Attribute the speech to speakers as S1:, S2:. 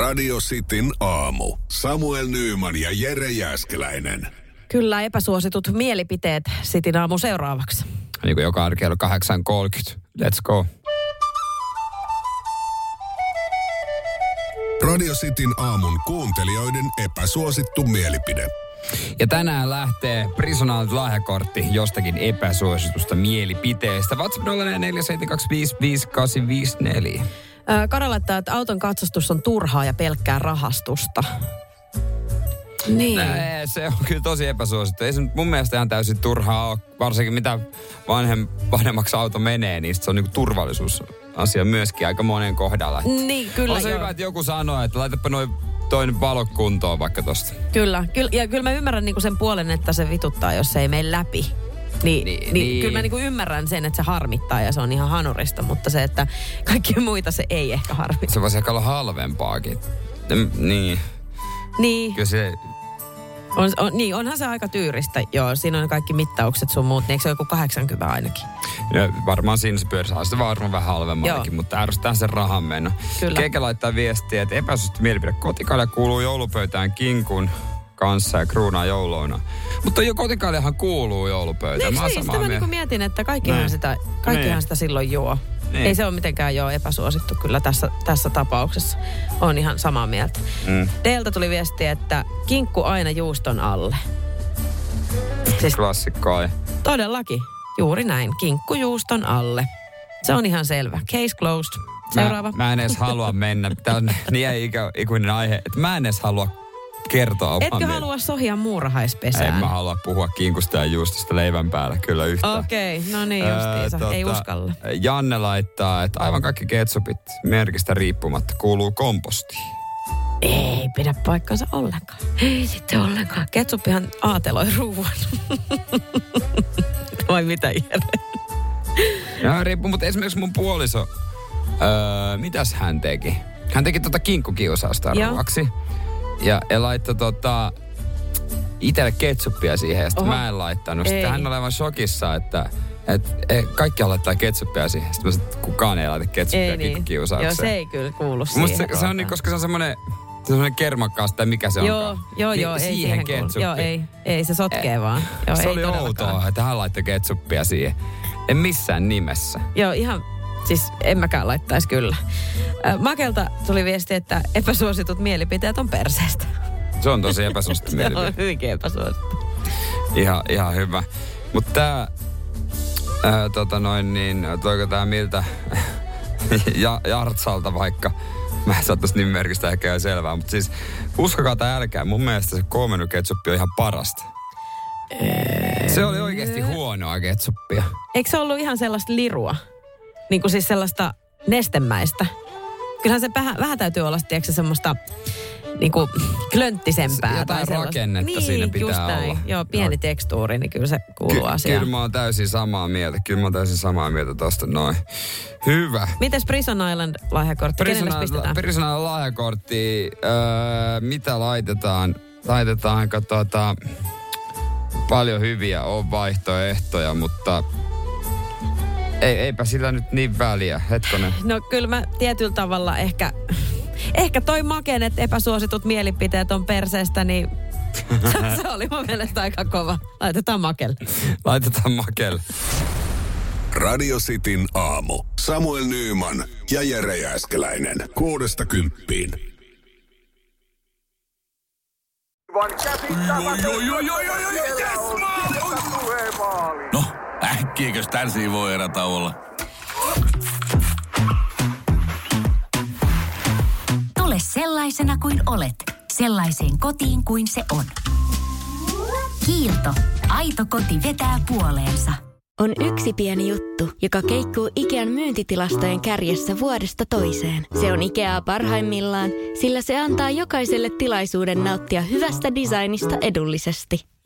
S1: Radio Cityn aamu. Samuel Nyyman ja Jere Jäskeläinen.
S2: Kyllä epäsuositut mielipiteet Sitin aamu seuraavaksi.
S3: Niin kuin joka kello 8.30. Let's go.
S1: Radio Cityn aamun kuuntelijoiden epäsuosittu mielipide.
S3: Ja tänään lähtee Prisonalit lahjakortti jostakin epäsuositusta mielipiteestä. WhatsApp 0447255854.
S2: Ö, Kara laittaa, että auton katsastus on turhaa ja pelkkää rahastusta. Niin.
S3: Nää, se on kyllä tosi epäsuosittu. Ei se nyt mun mielestä ihan täysin turhaa ole, varsinkin mitä vanhem, vanhemmaksi auto menee, niin se on niinku turvallisuusasia myöskin aika monen kohdalla.
S2: Niin, kyllä
S3: on se
S2: joo.
S3: hyvä, että joku sanoo, että laitapa noin toinen valo kuntoon vaikka tosta.
S2: Kyllä, kyllä, ja kyllä mä ymmärrän niinku sen puolen, että se vituttaa, jos se ei mene läpi. Niin, niin,
S3: Niin,
S2: niin, kyllä mä niinku ymmärrän sen, että se harmittaa ja se on ihan hanurista, mutta se, että kaikki muita se ei ehkä harmittaa.
S3: Se voisi ehkä olla halvempaakin. Mm, Niin,
S2: Niin,
S3: kyllä se,
S2: on, on, niin, onhan se aika tyyristä, joo. Siinä on kaikki mittaukset sun muut, niin eikö se ole joku 80 ainakin?
S3: ja varmaan siinä se pyörissä on se varmaan vähän halvemmallakin, mutta ärsyttää sen rahan meno.
S2: Kyllä.
S3: Keikä laittaa viestiä, että epäsuosittu mielipide. Kotikalja kuuluu joulupöytään kinkun kanssa ja kruunaa jouluna. Mutta jo kotikaljahan kuuluu joulupöytään.
S2: Eikö
S3: Mä
S2: niin?
S3: samaa
S2: Sitä mä niinku mietin, että kaikkihan,
S3: Niin.
S2: sitä, kaikkihan
S3: Niin.
S2: sitä silloin juo.
S3: Niin.
S2: Ei se ole mitenkään jo epäsuosittu kyllä tässä, tässä tapauksessa. On ihan samaa mieltä.
S3: Mm.
S2: Teiltä tuli viesti, että kinkku aina juuston alle. Siis
S3: Klassikko ai.
S2: todellakin, juuri näin. Kinkku juuston alle. Se on ihan selvä. Case closed. Seuraava.
S3: Mä, mä en edes halua mennä. Tämä on niin ikä, ikuinen aihe, että mä en edes halua kertoa oman
S2: Etkö
S3: mielen-
S2: halua sohia muurahaispesään?
S3: En mä halua puhua kinkusta ja juustosta leivän päällä kyllä yhtään.
S2: Okei, okay, no niin justiinsa. Ei uskalla.
S3: Janne laittaa, että aivan kaikki ketsupit merkistä riippumatta kuuluu kompostiin.
S2: Ei pidä paikkansa ollenkaan. Ei sitten ollenkaan. Ketsuppihan aateloi ruuan. Vai mitä Jere?
S3: Ja riippuu, mutta esimerkiksi mun puoliso, öö, mitäs hän teki? Hän teki tota kinkkukiusausta
S2: Joo.
S3: Ja, ja laittoi tota itelle ketsuppia siihen, ja sitten mä en laittanut.
S2: Ei.
S3: Sitten hän oli aivan shokissa, että et, e, kaikki laittaa ketsuppia siihen. Sitten mä sanoin, että kukaan ei laita ketsuppia
S2: Ei niin. Joo, se ei kyllä kuulu
S3: Musta
S2: siihen.
S3: se, se on niin, koska se on semmoinen semmoinen kermakkaas tai mikä se
S2: Joo,
S3: onkaan.
S2: joo,
S3: Niin
S2: joo, ei
S3: siihen ketsuppi.
S2: Joo, ei, ei, se sotkee vaan. Joo,
S3: se
S2: ei
S3: oli
S2: todellakaan.
S3: outoa, että hän laittoi ketsuppia siihen. En missään nimessä.
S2: Joo, ihan, siis en mäkään laittaisi kyllä. Makelta tuli viesti, että epäsuositut mielipiteet on perseestä.
S3: Se on tosi epäsuosittu
S2: Se
S3: mielipide.
S2: on hyvinkin epäsuosittu.
S3: Ihan, ihan hyvä. Mutta tää, ää, tota noin niin, toiko tää miltä ja, Jartsalta vaikka, mä en saattaisi nimimerkistä ehkä ihan selvää, mutta siis uskokaa tai älkää, mun mielestä se koomennuketsuppi on ihan parasta. Se oli oikeasti huonoa ketsuppia.
S2: Eikö se ollut ihan sellaista lirua? Niin kuin siis sellaista nestemäistä. Kyllähän se vähän, vähän täytyy olla, tiedätkö, semmoista niin kuin klönttisempää.
S3: Se- jotain
S2: tai
S3: rakennetta
S2: niin,
S3: siinä pitää
S2: just näin.
S3: olla.
S2: Joo, pieni
S3: Joo.
S2: tekstuuri, niin kyllä se kuuluu asiaan.
S3: Kyllä mä oon täysin samaa mieltä. Kyllä mä oon täysin samaa mieltä tosta noin. Hyvä.
S2: Mites Prison Island lahjakortti? Kenelle pistetään?
S3: Prisonan lahjakortti, öö, mitä laitetaan? Laitetaanko tota, paljon hyviä on vaihtoehtoja, mutta ei, eipä sillä nyt niin väliä. Hetkonen.
S2: No kyllä mä tietyllä tavalla ehkä, ehkä toi maken, että epäsuositut mielipiteet on perseestä, niin se, oli mun mielestä aika kova. Laitetaan makelle.
S3: Laitetaan makelle.
S1: Radio Cityn aamu. Samuel Nyyman ja Jere Jäskeläinen. Kuudesta kymppiin.
S4: No, äkkiäkös tän voi erätä olla?
S5: Tule sellaisena kuin olet, sellaiseen kotiin kuin se on. Kiilto. Aito koti vetää puoleensa.
S6: on yksi pieni juttu, joka keikkuu Ikean myyntitilastojen kärjessä vuodesta toiseen. Se on Ikeaa parhaimmillaan, sillä se antaa jokaiselle tilaisuuden nauttia hyvästä designista edullisesti.